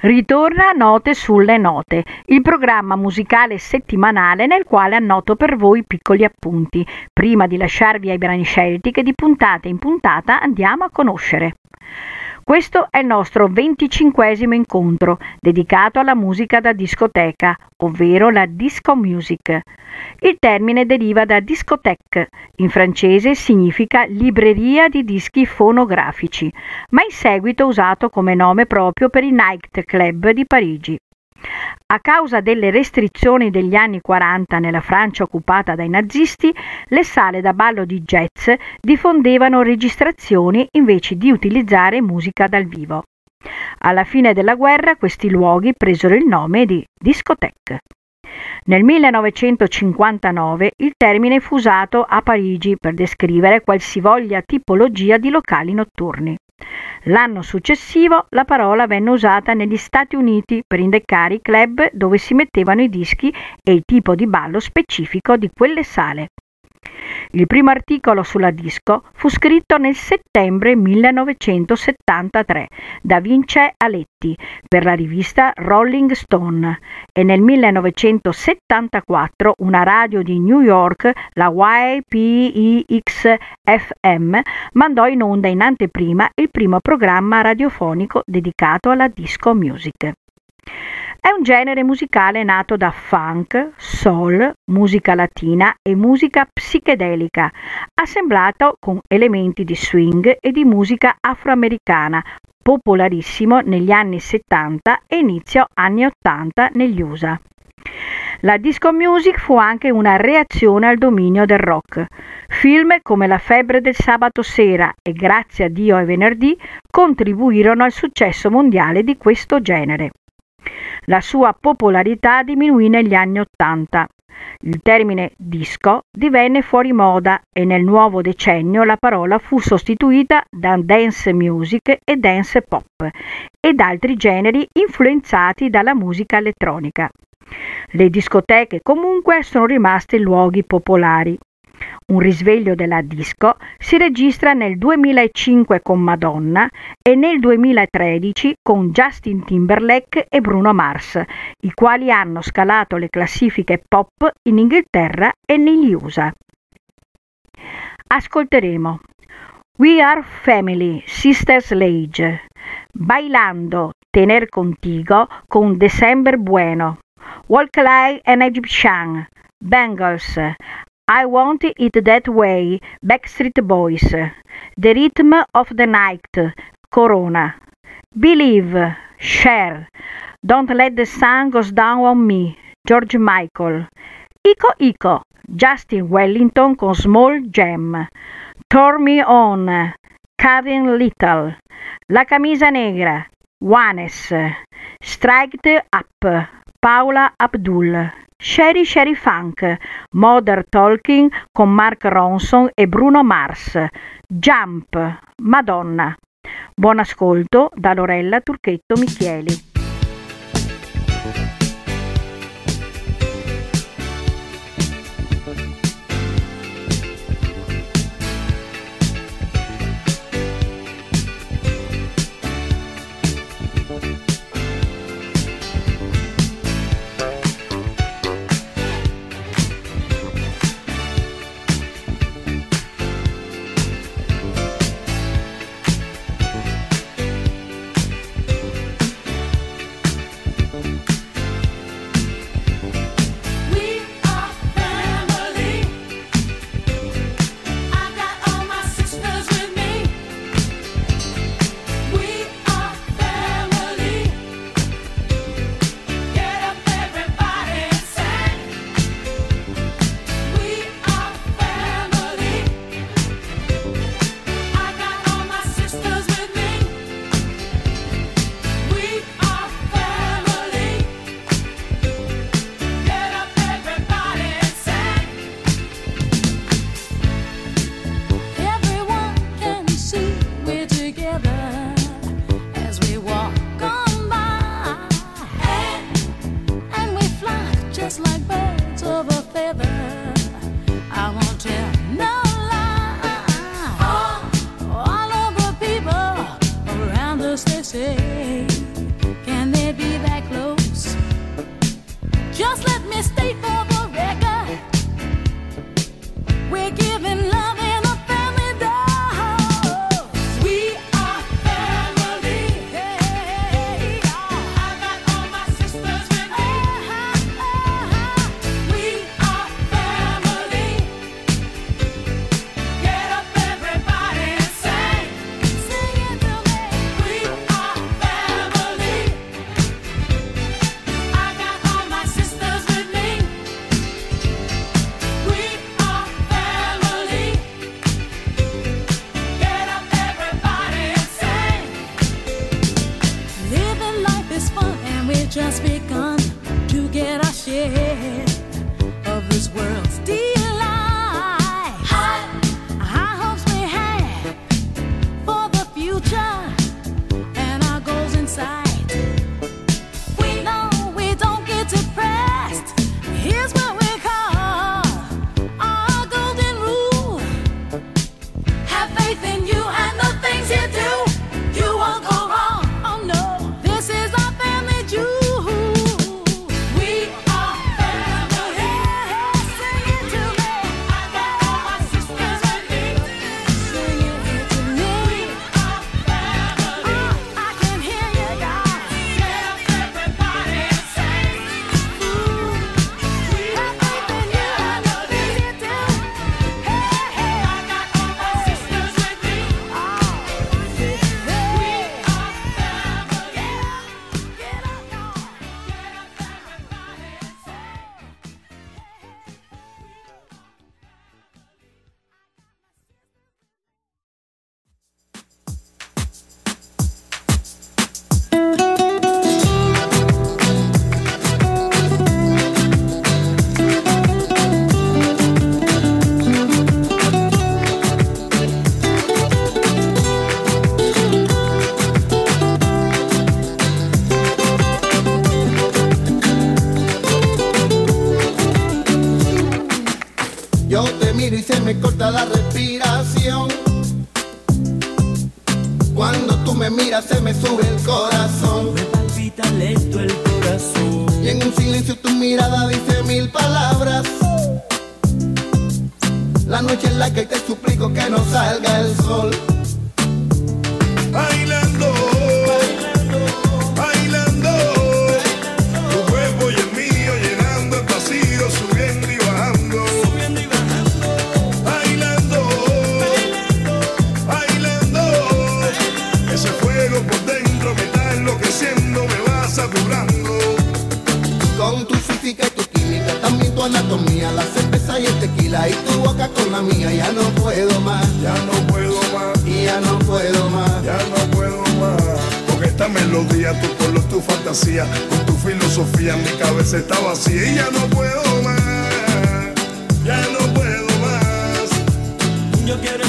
Ritorna Note sulle Note, il programma musicale settimanale nel quale annoto per voi piccoli appunti, prima di lasciarvi ai brani scelti che di puntata in puntata andiamo a conoscere. Questo è il nostro venticinquesimo incontro dedicato alla musica da discoteca, ovvero la disco music. Il termine deriva da discothèque, in francese significa libreria di dischi fonografici, ma in seguito usato come nome proprio per i Night Club di Parigi. A causa delle restrizioni degli anni 40 nella Francia occupata dai nazisti, le sale da ballo di jazz diffondevano registrazioni invece di utilizzare musica dal vivo. Alla fine della guerra questi luoghi presero il nome di discothèque. Nel 1959 il termine fu usato a Parigi per descrivere qualsivoglia tipologia di locali notturni. L'anno successivo la parola venne usata negli Stati Uniti per indicare i club dove si mettevano i dischi e il tipo di ballo specifico di quelle sale. Il primo articolo sulla disco fu scritto nel settembre 1973 da Vince Aletti per la rivista Rolling Stone e nel 1974 una radio di New York, la YPEX-FM, mandò in onda in anteprima il primo programma radiofonico dedicato alla disco music. È un genere musicale nato da funk, soul, musica latina e musica psichedelica, assemblato con elementi di swing e di musica afroamericana, popolarissimo negli anni 70 e inizio anni 80 negli USA. La disco music fu anche una reazione al dominio del rock. Film come La febbre del sabato sera e Grazie a Dio è venerdì contribuirono al successo mondiale di questo genere. La sua popolarità diminuì negli anni Ottanta. Il termine disco divenne fuori moda e nel nuovo decennio la parola fu sostituita da dance music e dance pop ed altri generi influenzati dalla musica elettronica. Le discoteche comunque sono rimaste luoghi popolari. Un risveglio della disco si registra nel 2005 con Madonna e nel 2013 con Justin Timberlake e Bruno Mars, i quali hanno scalato le classifiche pop in Inghilterra e negli USA. Ascolteremo We Are Family, Sisters Lage, Bailando, Tener Contigo con December Bueno, Walk Like an Egyptian, Bangles, I Want It That Way, Backstreet Boys, The Rhythm of the Night, Corona, Believe, Share, Don't Let the Sun Goes Down on Me, George Michael, Ico Ico, Justin Wellington con Small Jam, Turn Me On, Karen Little, La Camisa Negra, Juanes, Striked Up, Paula Abdul. Sherry Sherry Funk, Modern Talking con Mark Ronson e Bruno Mars, Jump, Madonna. Buon ascolto da Lorella Turchetto Michieli. close they say. Can they be that close? Just let me stay for. cabeza está vacía y ya no puedo más. Ya no puedo más. Yo quiero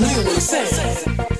know you.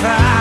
fire.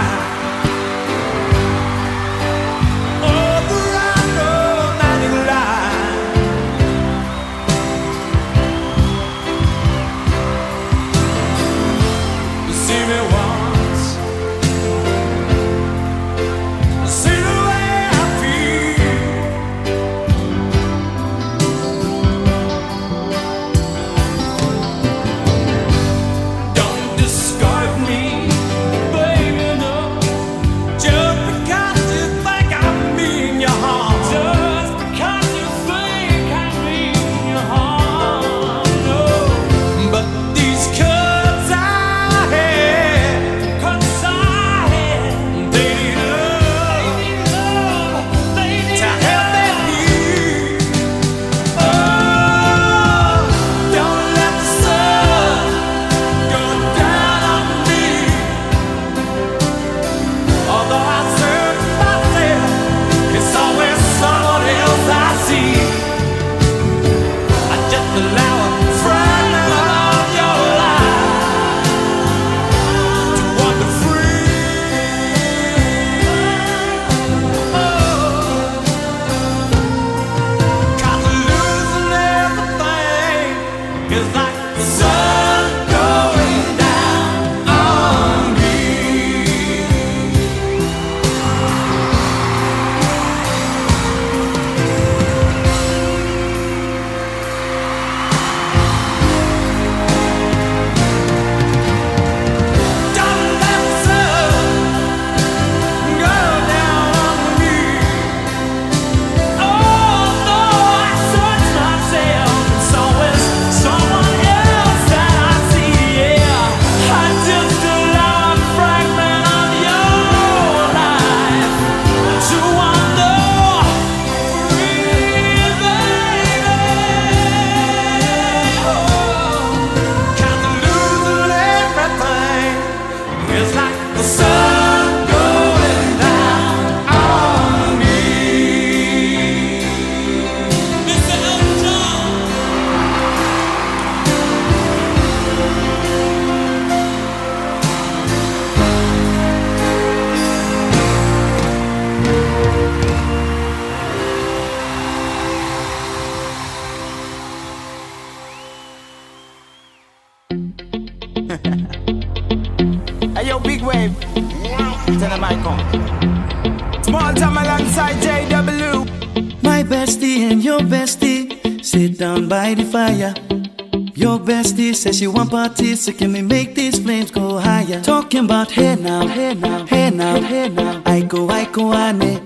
Says she want parties, so can we make these flames go higher? Talking about hey now, hey now, hey now, hey now. I go, I go, ane.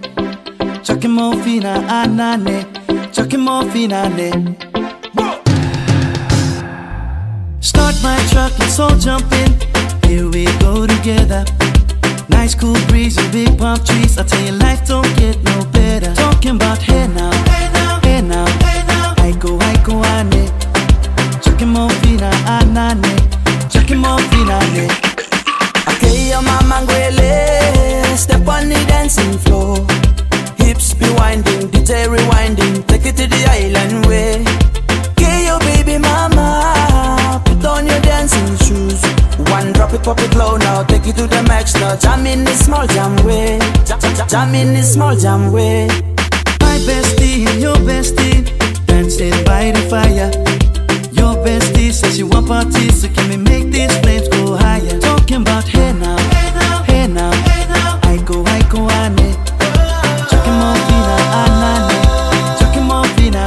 Chucking more fina, anane. Chucking more fina, ane. Start my truck, let's all jump in. Here we go together. Nice cool breeze and big palm trees. I tell you, life don't Jam, jam, jam in the small jam way My bestie and your bestie Dancing by the fire your bestie says she want parties, so can we make these flames go higher? Talking about hey now, hey now, hey now, hey now. I go, I go, ane. Chucking more fina, anane. Chucking more fina,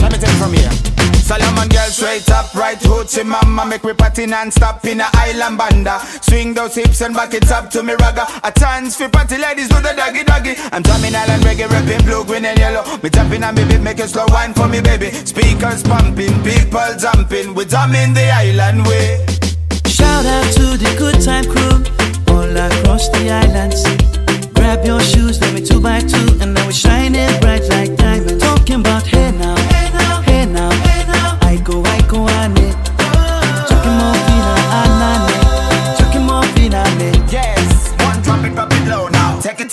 Let me take it from here. Solomon girl straight up, right hoochie mama Make me party non-stop in a island banda. Swing those hips and back it up to me ragga A chance for party ladies do the doggy doggy. I'm drumming island reggae, rapping blue, green and yellow. Me tapping and me beat, make a slow wine for me baby. Speakers pumping, people jumping. We drumming the island way. Shout out to the good time crew All across the islands. Grab your shoes, let me two by two And now we're shining bright like diamonds. Talking about hey now,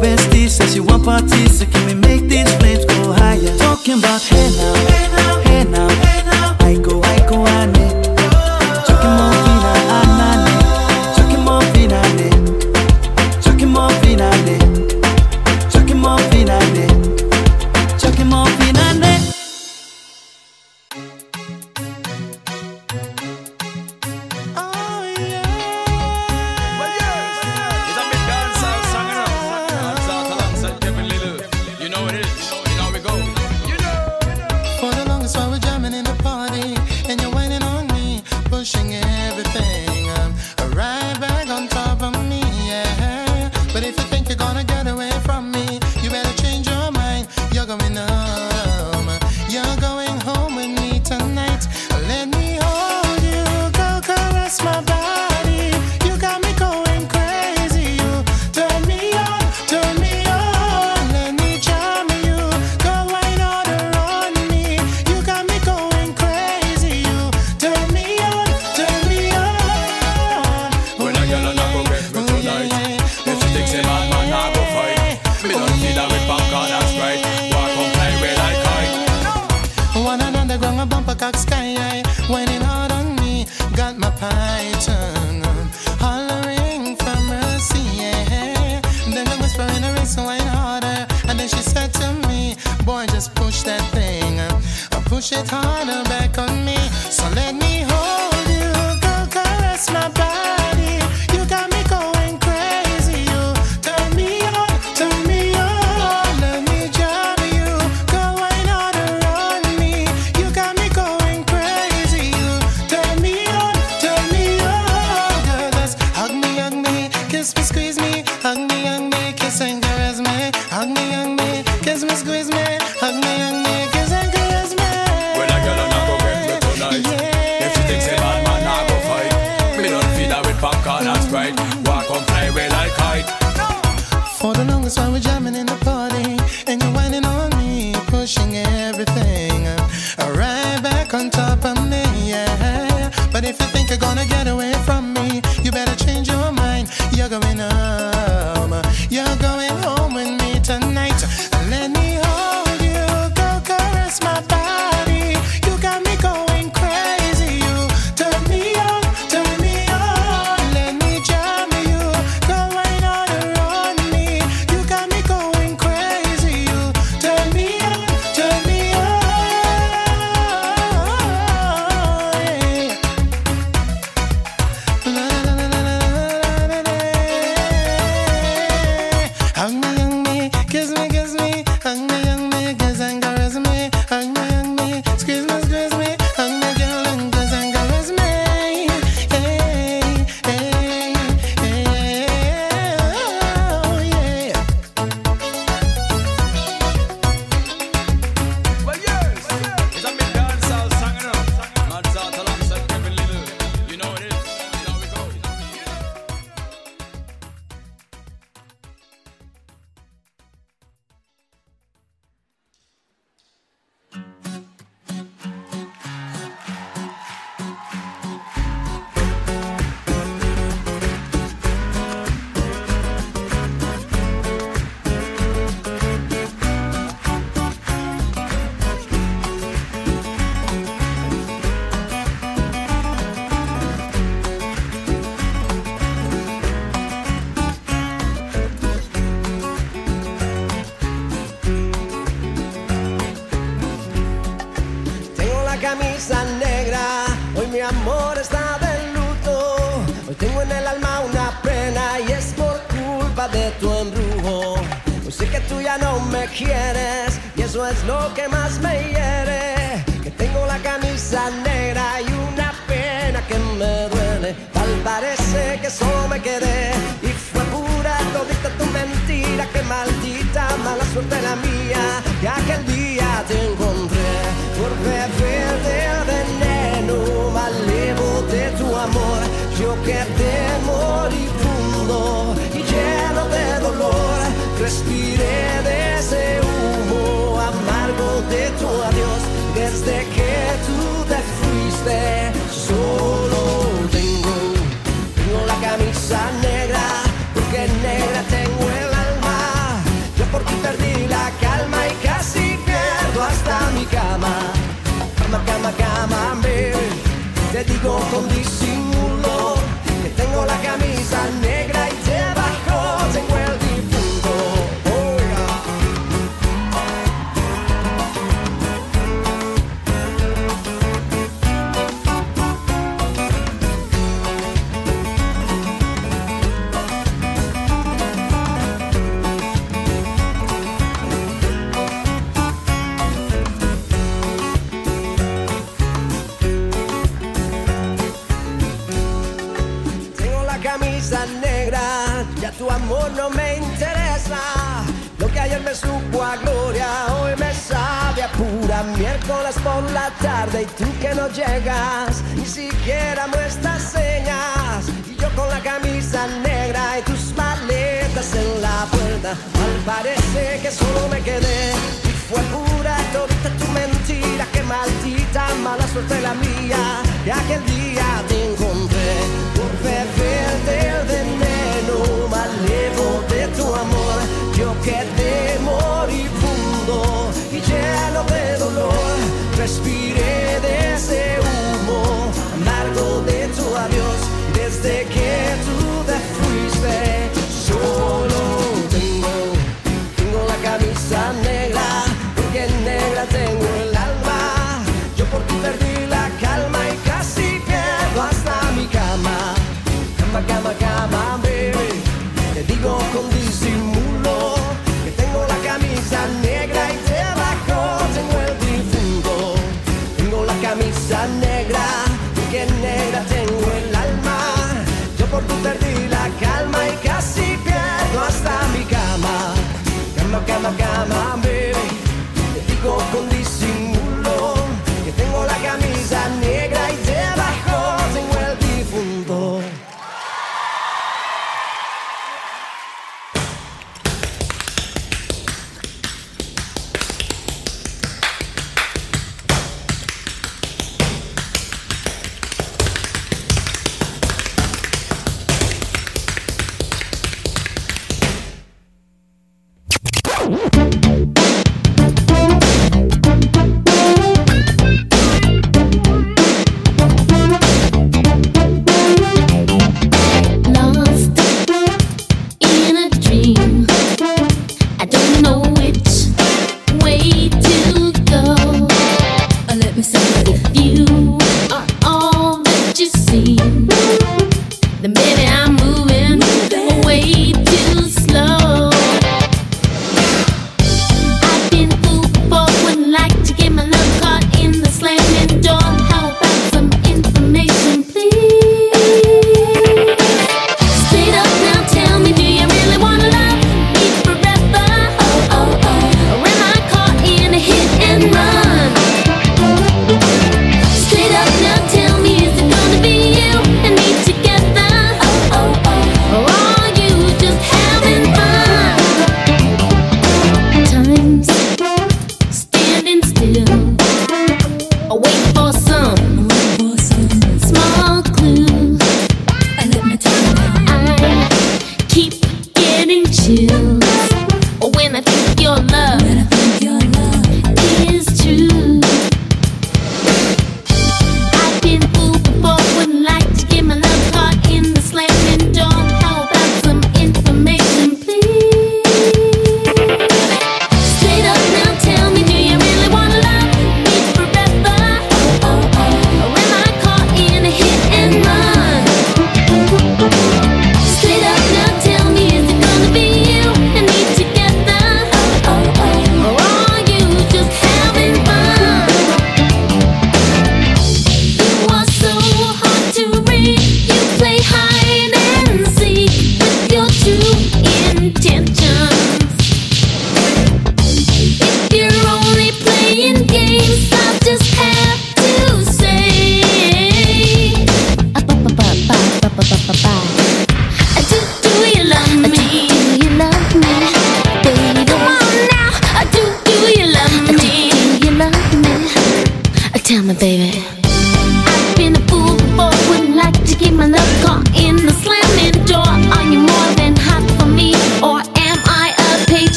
bestie says she want parties So can we make these flames go higher Talking about hey now, hey now, hey now, hey now. I go, my python hollering for mercy, yeah. Then the whisper in her so wine harder. And then she said to me, Boy, just push that thing, push it harder respiré de ese humo amargo de tu adiós desde que tú te fuiste. Solo tengo, tengo la camisa negra, porque negra tengo el alma. Yo por ti perdí la calma y casi pierdo hasta mi cama. Cama, cama, cama, baby. Te digo con disimulo que tengo la camisa cada miércoles por la tarde y tú que no llegas, ni siquiera muestras señas. Y yo con la camisa negra y tus maletas en la puerta, al parece que solo me quedé. Y fue pura todita tu mentira, que maldita mala suerte la mía. Y aquel día te encontré por beberte el veneno malevo de tu amor. Yo quedé moribundo todo y lleno de dolor. Respiré de ese humo amargo de tu adiós desde que tú gama, me meu.